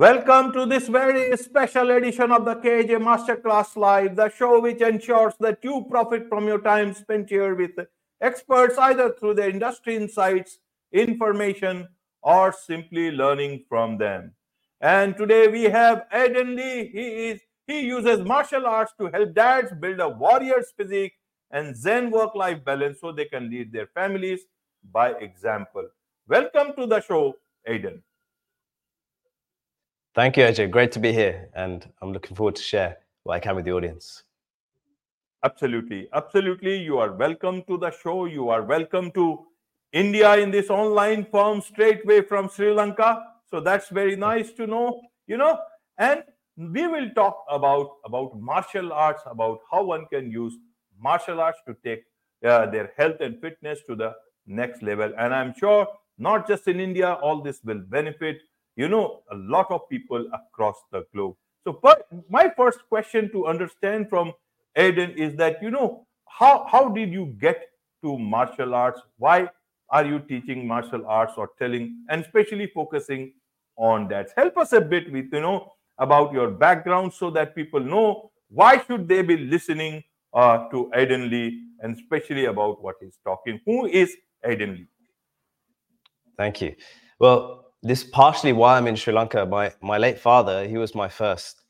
Welcome to this very special edition of the KAJ Masterclass Live, the show which ensures that you profit from your time spent here with experts either through their industry insights, information, or simply learning from them. And today we have Aidan Lee. He is he uses martial arts to help dads build a warrior's physique and Zen work-life balance so they can lead their families by example. Welcome to the show, Aidan. Thank you, Ajay. Great to be here, and I'm looking forward to share what I can with the audience. Absolutely, absolutely. You are welcome to the show. You are welcome to India in this online form straight away from Sri Lanka. So that's very nice to know, you know. And we will talk about about martial arts, about how one can use martial arts to take uh, their health and fitness to the next level. And I'm sure not just in India, all this will benefit you know a lot of people across the globe. So but my first question to understand from aidan is that you know how how did you get to martial arts? Why are you teaching martial arts or telling and especially focusing on that? Help us a bit with you know about your background so that people know why should they be listening uh, to aidan lee and especially about what he's talking. Who is aidan lee? Thank you. Well this partially why I'm in Sri Lanka. My my late father, he was my first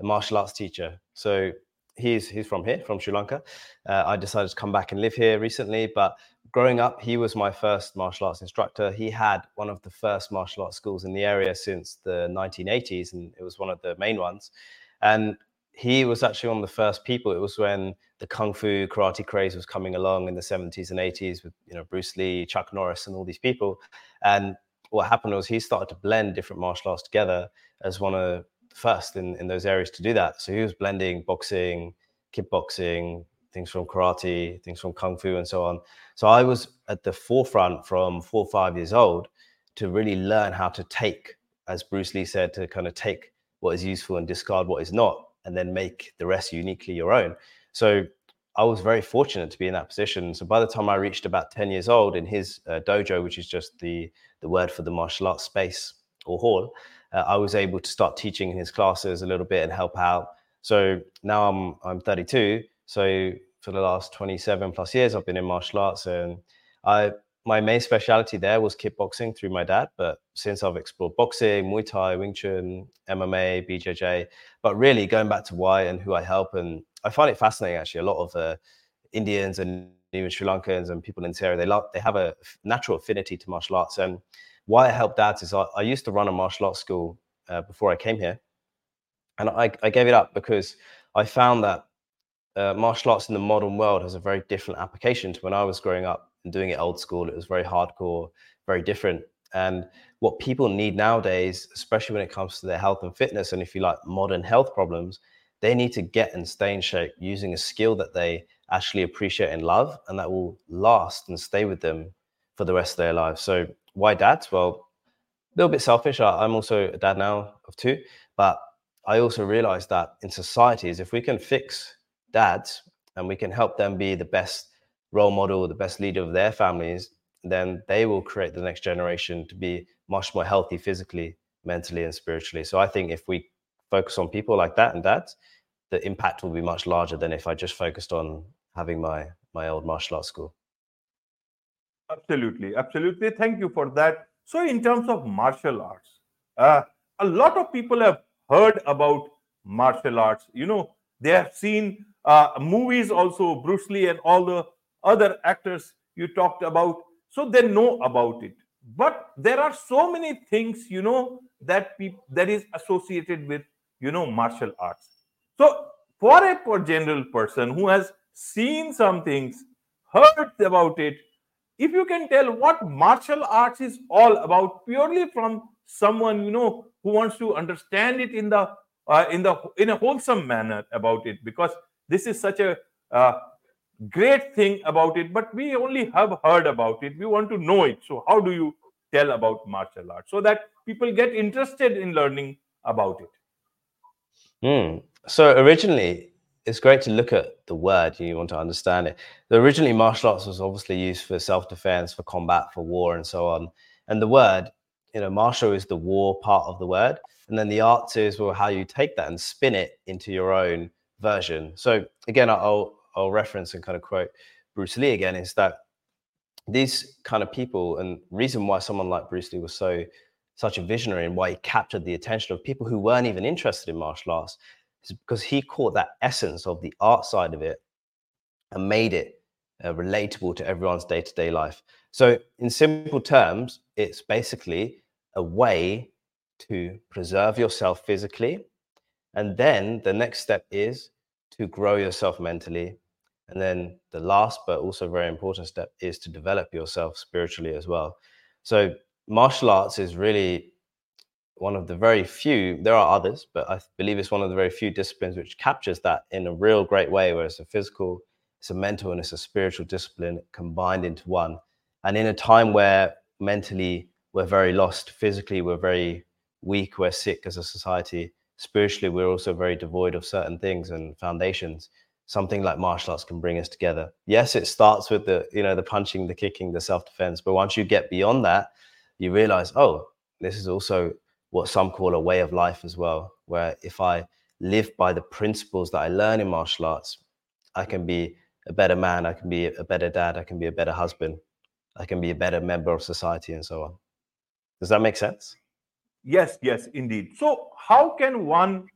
martial arts teacher. So he's he's from here, from Sri Lanka. Uh, I decided to come back and live here recently, but growing up, he was my first martial arts instructor. He had one of the first martial arts schools in the area since the 1980s, and it was one of the main ones. And he was actually one of the first people. It was when the kung fu karate craze was coming along in the 70s and 80s with you know Bruce Lee, Chuck Norris, and all these people. And what happened was he started to blend different martial arts together as one of the first in, in those areas to do that. So he was blending boxing, kickboxing, things from karate, things from kung fu, and so on. So I was at the forefront from four or five years old to really learn how to take, as Bruce Lee said, to kind of take what is useful and discard what is not, and then make the rest uniquely your own. So I was very fortunate to be in that position. So by the time I reached about 10 years old in his uh, dojo, which is just the, the word for the martial arts space or hall, uh, I was able to start teaching in his classes a little bit and help out. So now I'm, I'm 32. So for the last 27 plus years, I've been in martial arts and I, my main specialty there was kickboxing through my dad. But since I've explored boxing, Muay Thai, Wing Chun, MMA, BJJ, but really going back to why and who I help and I find it fascinating actually. A lot of uh, Indians and even Sri Lankans and people in area, they love, they have a natural affinity to martial arts. And why I helped dads is I, I used to run a martial arts school uh, before I came here, and I, I, gave it up because I found that uh, martial arts in the modern world has a very different application to when I was growing up and doing it old school. It was very hardcore, very different. And what people need nowadays, especially when it comes to their health and fitness, and if you like modern health problems, they need to get and stay in shape using a skill that they actually appreciate and love and that will last and stay with them for the rest of their lives. So why dads? Well, a little bit selfish. I'm also a dad now of two, but I also realize that in societies, if we can fix dads and we can help them be the best role model, the best leader of their families, then they will create the next generation to be much more healthy physically, mentally, and spiritually. So I think if we focus on people like that and dads, the impact will be much larger than if I just focused on having my my old martial arts school. Absolutely, absolutely. Thank you for that. So, in terms of martial arts, uh, a lot of people have heard about martial arts. You know, they have seen uh, movies also, Bruce Lee and all the other actors you talked about, so they know about it. But there are so many things, you know, that people that is associated with, you know, martial arts so, for a general person who has seen some things, heard about it, if you can tell what martial arts is all about purely from someone you know who wants to understand it in the uh, in the in a wholesome manner about it because this is such a uh, great thing about it but we only have heard about it. We want to know it. So how do you tell about martial arts? So that people get interested in learning about it. Mm. So originally, it's great to look at the word. You want to understand it. Originally martial arts was obviously used for self-defense, for combat, for war, and so on. And the word, you know, martial is the war part of the word. And then the arts is well how you take that and spin it into your own version. So again, I'll I'll reference and kind of quote Bruce Lee again is that these kind of people and reason why someone like Bruce Lee was so such a visionary and why he captured the attention of people who weren't even interested in martial arts is because he caught that essence of the art side of it and made it uh, relatable to everyone's day-to-day life. So in simple terms, it's basically a way to preserve yourself physically and then the next step is to grow yourself mentally and then the last, but also very important step is to develop yourself spiritually as well. So, martial arts is really one of the very few, there are others, but I believe it's one of the very few disciplines which captures that in a real great way, where it's a physical, it's a mental, and it's a spiritual discipline combined into one. And in a time where mentally we're very lost, physically we're very weak, we're sick as a society, spiritually we're also very devoid of certain things and foundations something like martial arts can bring us together. Yes, it starts with the, you know, the punching, the kicking, the self-defense. But once you get beyond that, you realize, oh, this is also what some call a way of life as well, where if I live by the principles that I learn in martial arts, I can be a better man, I can be a better dad, I can be a better husband, I can be a better member of society, and so on. Does that make sense? Yes, yes, indeed. So, how can one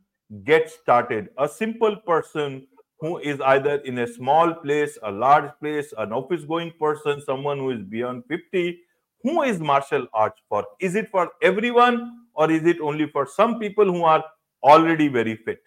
get started? A simple person who is either in a small place, a large place, an office going person, someone who is beyond 50, who is martial arts for? Is it for everyone or is it only for some people who are already very fit?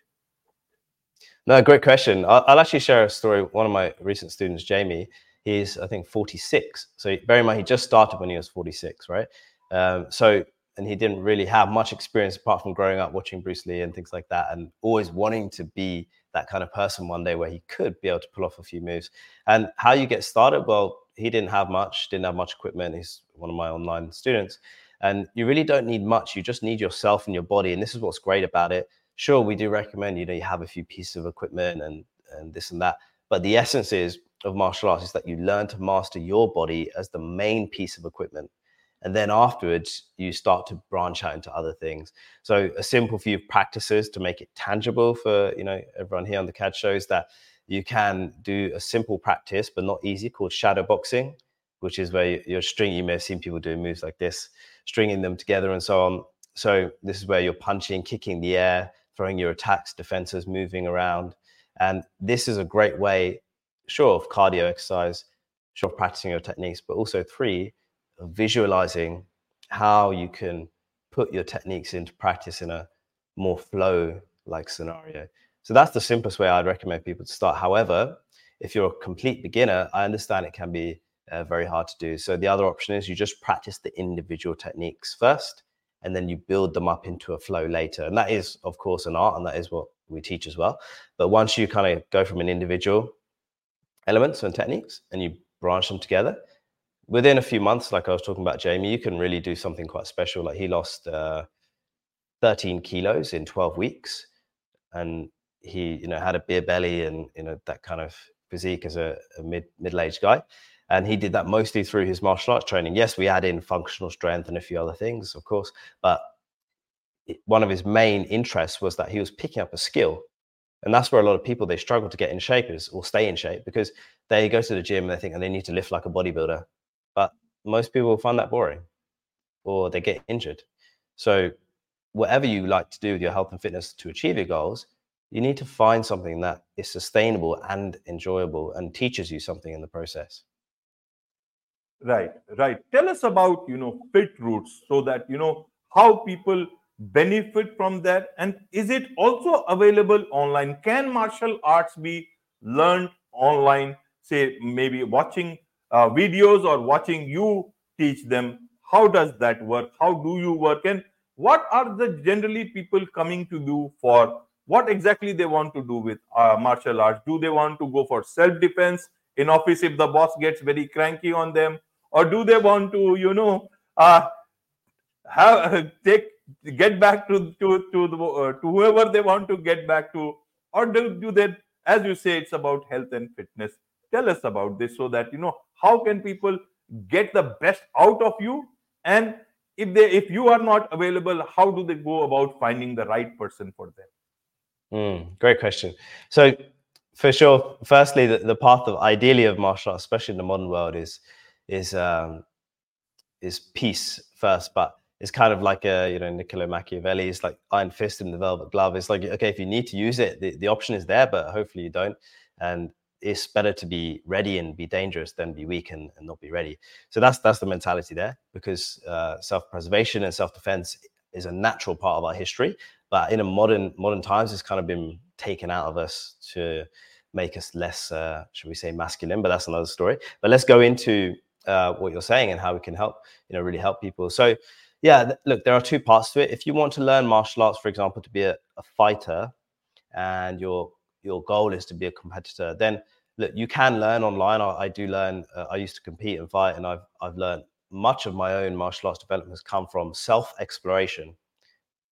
No, great question. I'll, I'll actually share a story. One of my recent students, Jamie, he's, I think, 46. So bear in mind, he just started when he was 46, right? Um, so, and he didn't really have much experience apart from growing up watching Bruce Lee and things like that and always wanting to be that kind of person one day where he could be able to pull off a few moves. And how you get started? Well, he didn't have much, didn't have much equipment. He's one of my online students. And you really don't need much. You just need yourself and your body. And this is what's great about it. Sure, we do recommend, you know, you have a few pieces of equipment and, and this and that. But the essence is of martial arts is that you learn to master your body as the main piece of equipment and then afterwards you start to branch out into other things so a simple few practices to make it tangible for you know everyone here on the cad shows that you can do a simple practice but not easy called shadow boxing which is where you're string you may have seen people doing moves like this stringing them together and so on so this is where you're punching kicking the air throwing your attacks defenses moving around and this is a great way sure of cardio exercise sure of practicing your techniques but also three visualizing how you can put your techniques into practice in a more flow like scenario. So that's the simplest way I'd recommend people to start. However, if you're a complete beginner, I understand it can be uh, very hard to do. So the other option is you just practice the individual techniques first, and then you build them up into a flow later. And that is, of course, an art, and that is what we teach as well. But once you kind of go from an individual elements and techniques and you branch them together, within a few months, like I was talking about Jamie, you can really do something quite special. Like he lost uh, 13 kilos in 12 weeks, and he, you know, had a beer belly and you know that kind of physique as a, a mid middle-aged guy. And he did that mostly through his martial arts training. Yes, we add in functional strength and a few other things, of course, but one of his main interests was that he was picking up a skill and that's where a lot of people they struggle to get in shape is or stay in shape because they go to the gym and they think and they need to lift like a bodybuilder but most people find that boring or they get injured. So, whatever you like to do with your health and fitness to achieve your goals, you need to find something that is sustainable and enjoyable and teaches you something in the process. Right, right. Tell us about, you know, FitRoots so that, you know, how people benefit from that. And is it also available online? Can martial arts be learned online? Say maybe watching uh, videos or watching you teach them. How does that work? How do you work? And what are the generally people coming to you for what exactly they want to do with uh, martial arts? Do they want to go for self defense in office if the boss gets very cranky on them or do they want to you know uh, have take get back to to to, the, uh, to whoever they want to get back to? Or do, do they as you say it's about health and fitness. Tell us about this so that you know how can people get the best out of you? And if they if you are not available how do they go about finding the right person for them? Mm, great question. So for sure firstly the, the path of ideally of martial arts especially in the modern world is is um is peace first but it's kind of like a you know Niccolo Machiavelli. It's like iron fist in the velvet glove. It's like okay, if you need to use it, the, the option is there, but hopefully you don't. And it's better to be ready and be dangerous than be weak and, and not be ready. So that's that's the mentality there, because uh, self-preservation and self-defense is a natural part of our history. But in a modern modern times, it's kind of been taken out of us to make us less, uh, should we say, masculine? But that's another story. But let's go into uh, what you're saying and how we can help, you know, really help people. So yeah, th- look, there are two parts to it. If you want to learn martial arts, for example, to be a, a fighter, and your your goal is to be a competitor, then look, you can learn online. I, I do learn. Uh, I used to compete and fight, and I've I've learned much of my own martial arts development has come from self exploration.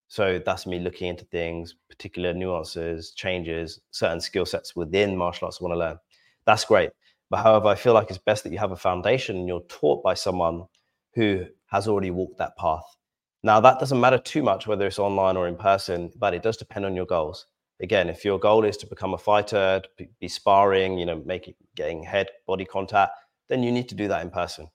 So that's me looking into things, particular nuances, changes, certain skill sets within martial arts I want to learn. That's great. But however, I feel like it's best that you have a foundation and you're taught by someone who has already walked that path. Now, that doesn't matter too much whether it's online or in person, but it does depend on your goals. Again, if your goal is to become a fighter, be sparring, you know, making getting head body contact, then you need to do that in person.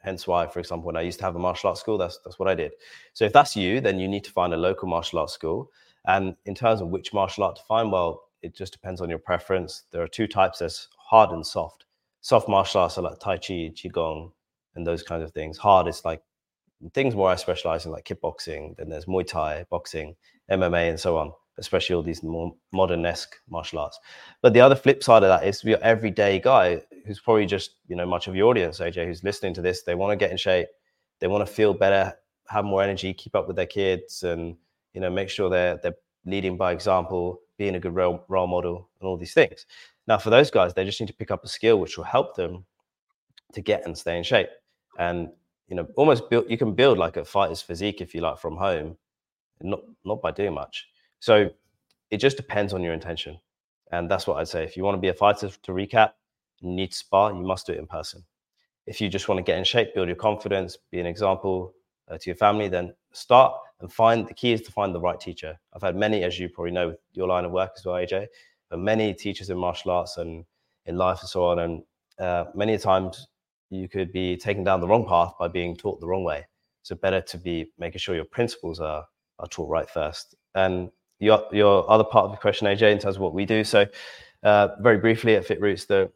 Hence why, for example, when I used to have a martial arts school, that's that's what I did. So if that's you, then you need to find a local martial arts school. And in terms of which martial art to find, well, it just depends on your preference. There are two types: there's hard and soft. Soft martial arts are like Tai Chi, Qigong, and those kinds of things. Hard is like things more I specialize in, like kickboxing. Then there's Muay Thai, boxing, MMA, and so on. Especially all these more modern-esque martial arts. But the other flip side of that is your everyday guy who's probably just you know much of your audience, AJ, who's listening to this. They want to get in shape, they want to feel better, have more energy, keep up with their kids, and you know make sure they're they're leading by example, being a good role, role model, and all these things. Now, for those guys, they just need to pick up a skill which will help them to get and stay in shape. And you know almost build you can build like a fighter's physique if you like from home not not by doing much. So it just depends on your intention. And that's what i'd say. If you want to be a fighter to recap you need to spar you must do it in person. If you just want to get in shape build your confidence be an example uh, to your family then start and find the key is to find the right teacher. I've had many as you probably know with your line of work as well aj many teachers in martial arts and in life and so on and uh, many times you could be taken down the wrong path by being taught the wrong way. So better to be making sure your principles are are taught right first. And your your other part of the question, AJ, in terms of what we do. So uh, very briefly at FitRoots, the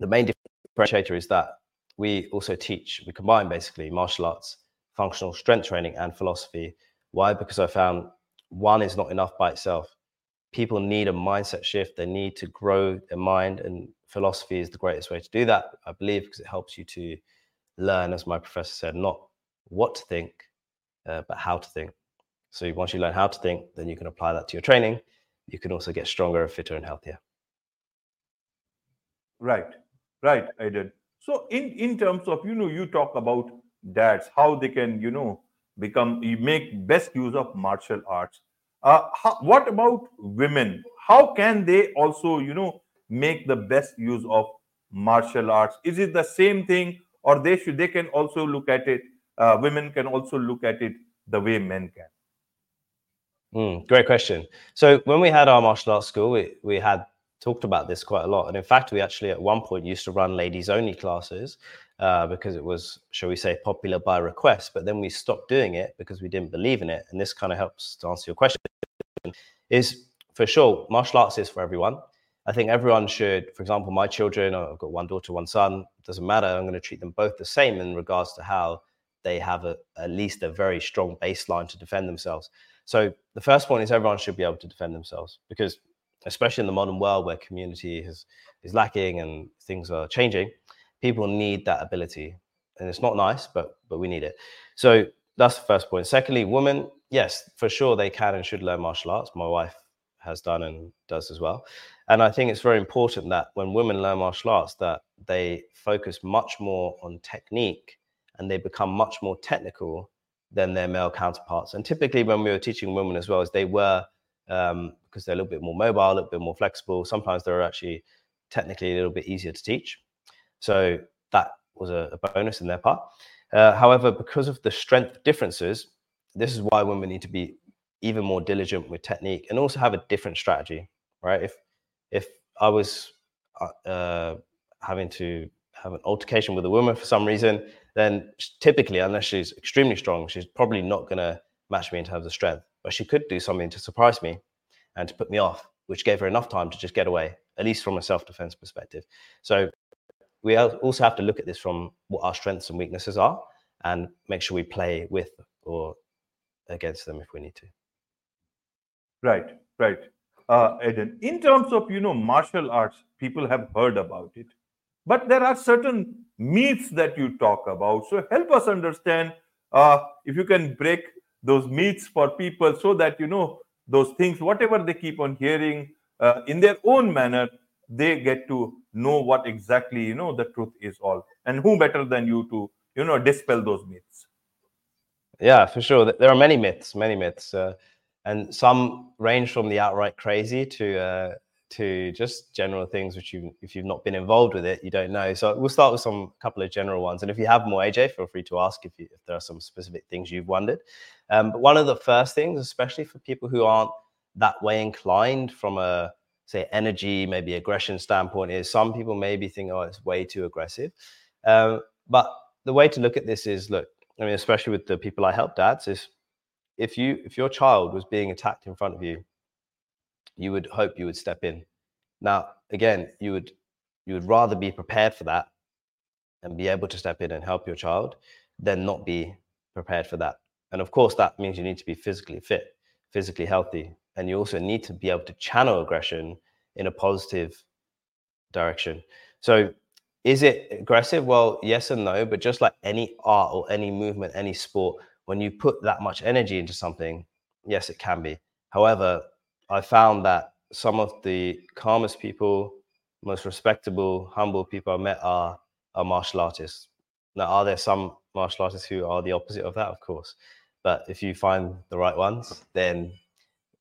the main differentiator is that we also teach, we combine basically martial arts, functional strength training, and philosophy. Why? Because I found one is not enough by itself. People need a mindset shift. They need to grow their mind and philosophy is the greatest way to do that, I believe, because it helps you to learn, as my professor said, not what to think, uh, but how to think. So once you learn how to think, then you can apply that to your training. You can also get stronger, fitter, and healthier. Right, right. I did. So in in terms of you know you talk about dads how they can you know become you make best use of martial arts. Uh, how, what about women? How can they also you know make the best use of martial arts? Is it the same thing or they should they can also look at it uh, women can also look at it the way men can? Mm, great question. So when we had our martial arts school we, we had talked about this quite a lot and in fact we actually at one point used to run ladies only classes uh, because it was shall we say popular by request but then we stopped doing it because we didn't believe in it and this kind of helps to answer your question is for sure martial arts is for everyone I think everyone should, for example, my children, I've got one daughter, one son, doesn't matter. I'm going to treat them both the same in regards to how they have a, at least a very strong baseline to defend themselves. So the first point is everyone should be able to defend themselves because, especially in the modern world where community is, is lacking and things are changing, people need that ability. And it's not nice, but but we need it. So that's the first point. Secondly, women, yes, for sure they can and should learn martial arts. My wife has done and does as well. And I think it's very important that when women learn martial arts, that they focus much more on technique and they become much more technical than their male counterparts. And typically, when we were teaching women as well, as they were um, because they're a little bit more mobile, a little bit more flexible. Sometimes they're actually technically a little bit easier to teach. So that was a, a bonus in their part. Uh, however, because of the strength differences, this is why women need to be even more diligent with technique and also have a different strategy, right? If if I was uh, uh having to have an altercation with a woman for some reason, then typically, unless she's extremely strong, she's probably not going to match me in terms of strength. But she could do something to surprise me and to put me off, which gave her enough time to just get away, at least from a self defense perspective. So we also have to look at this from what our strengths and weaknesses are and make sure we play with or against them if we need to. Right, right. Uh, Aidan, in terms of you know martial arts, people have heard about it, but there are certain myths that you talk about. So help us understand uh, if you can break those myths for people so that you know those things, whatever they keep on hearing uh, in their own manner, they get to know what exactly you know the truth is all. And who better than you to you know dispel those myths? Yeah, for sure. There are many myths, many myths, uh, and some range from the outright crazy to uh, to just general things which you if you've not been involved with it you don't know so we'll start with some couple of general ones and if you have more aj feel free to ask if, you, if there are some specific things you've wondered um, but one of the first things especially for people who aren't that way inclined from a say energy maybe aggression standpoint is some people maybe think oh it's way too aggressive um, but the way to look at this is look i mean especially with the people i help dads is if you if your child was being attacked in front of you you would hope you would step in. Now, again, you would you would rather be prepared for that and be able to step in and help your child than not be prepared for that. And of course, that means you need to be physically fit, physically healthy, and you also need to be able to channel aggression in a positive direction. So, is it aggressive? Well, yes and no, but just like any art or any movement, any sport, when you put that much energy into something, yes, it can be. However, I found that some of the calmest people, most respectable, humble people I met are, are martial artists. Now, are there some martial artists who are the opposite of that? Of course. But if you find the right ones, then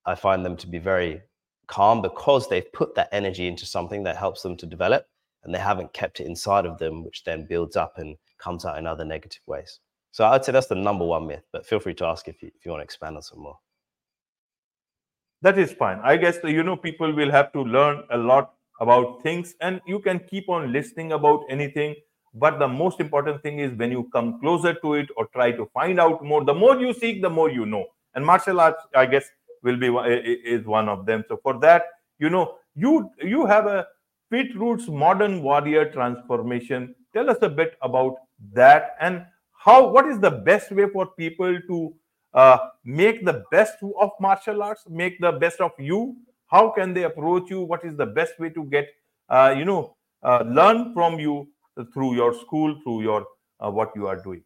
I find them to be very calm because they've put that energy into something that helps them to develop and they haven't kept it inside of them, which then builds up and comes out in other negative ways. So I'd say that's the number one myth, but feel free to ask if you, if you want to expand on some more. That is fine. I guess you know people will have to learn a lot about things and you can keep on listening about anything but the most important thing is when you come closer to it or try to find out more the more you seek the more you know. And martial arts i guess will be is one of them. So for that you know you you have a FitRoots modern warrior transformation. Tell us a bit about that and how what is the best way for people to uh, make the best of martial arts make the best of you? How can they approach you? What is the best way to get uh, you know uh, learn from you through your school through your uh, what you are doing?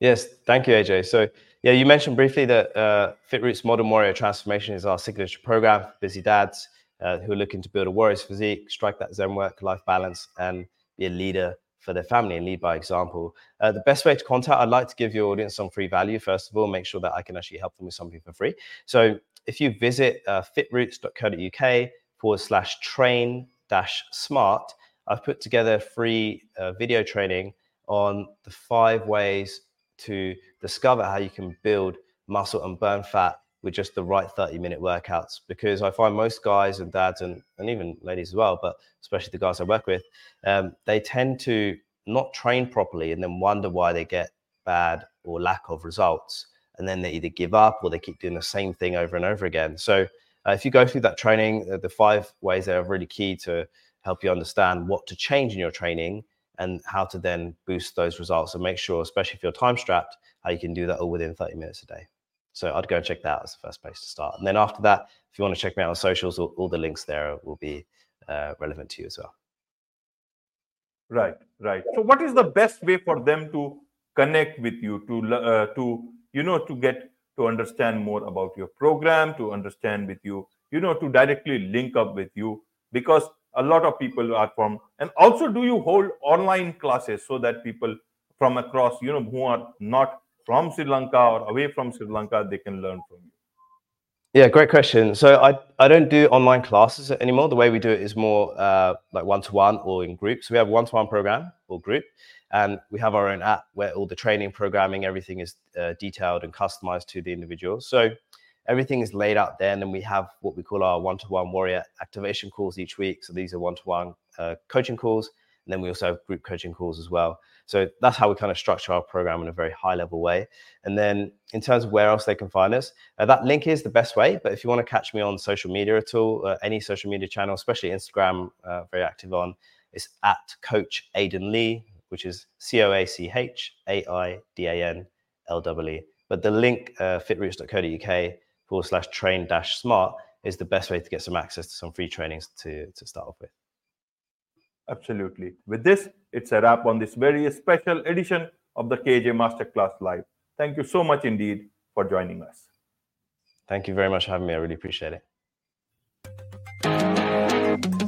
Yes thank you aj so yeah you mentioned briefly that uh, FitRoots modern warrior transformation is our signature program for busy dads uh, who are looking to build a warrior's physique strike that zen work life balance and be a leader for their family and lead by example. Uh, the best way to contact, I'd like to give your audience some free value, first of all, make sure that I can actually help them with something for free. So if you visit uh, fitroots.co.uk forward slash train dash smart, I've put together free uh, video training on the five ways to discover how you can build muscle and burn fat with just the right 30 minute workouts because I find most guys and dads and, and even ladies as well, but especially the guys I work with, um, they tend to not train properly and then wonder why they get bad or lack of results. And then they either give up or they keep doing the same thing over and over again. So uh, if you go through that training, uh, the five ways that are really key to help you understand what to change in your training and how to then boost those results and make sure, especially if you're time strapped, how you can do that all within 30 minutes a day. So I'd go and check that out as the first place to start. And then after that, if you want to check me out on socials, all, all the links there will be uh, relevant to you as well. Right, right. So what is the best way for them to connect with you to uh, to you know to get to understand more about your program, to understand with you, you know, to directly link up with you because a lot of people are from and also do you hold online classes so that people from across you know who are not from Sri Lanka or away from Sri Lanka, they can learn from you. Yeah, great question. So I, I don't do online classes anymore. The way we do it is more uh, like one to one or in groups. We have one to one program or group, and we have our own app where all the training, programming, everything is uh, detailed and customized to the individual. So everything is laid out there, and then we have what we call our one to one warrior activation calls each week. So these are one to one coaching calls, and then we also have group coaching calls as well. So that's how we kind of structure our program in a very high level way. And then in terms of where else they can find us, uh, that link is the best way. But if you want to catch me on social media at all, uh, any social media channel, especially Instagram, uh, very active on, it's at Coach Aidan Lee, which is C O A C H A I D A N L E. But the link, uh, fitroots.co.uk forward slash train dash smart is the best way to get some access to some free trainings to, to start off with. Absolutely. With this, it's a wrap on this very special edition of the KAJ Masterclass Live. Thank you so much indeed for joining us. Thank you very much for having me. I really appreciate it.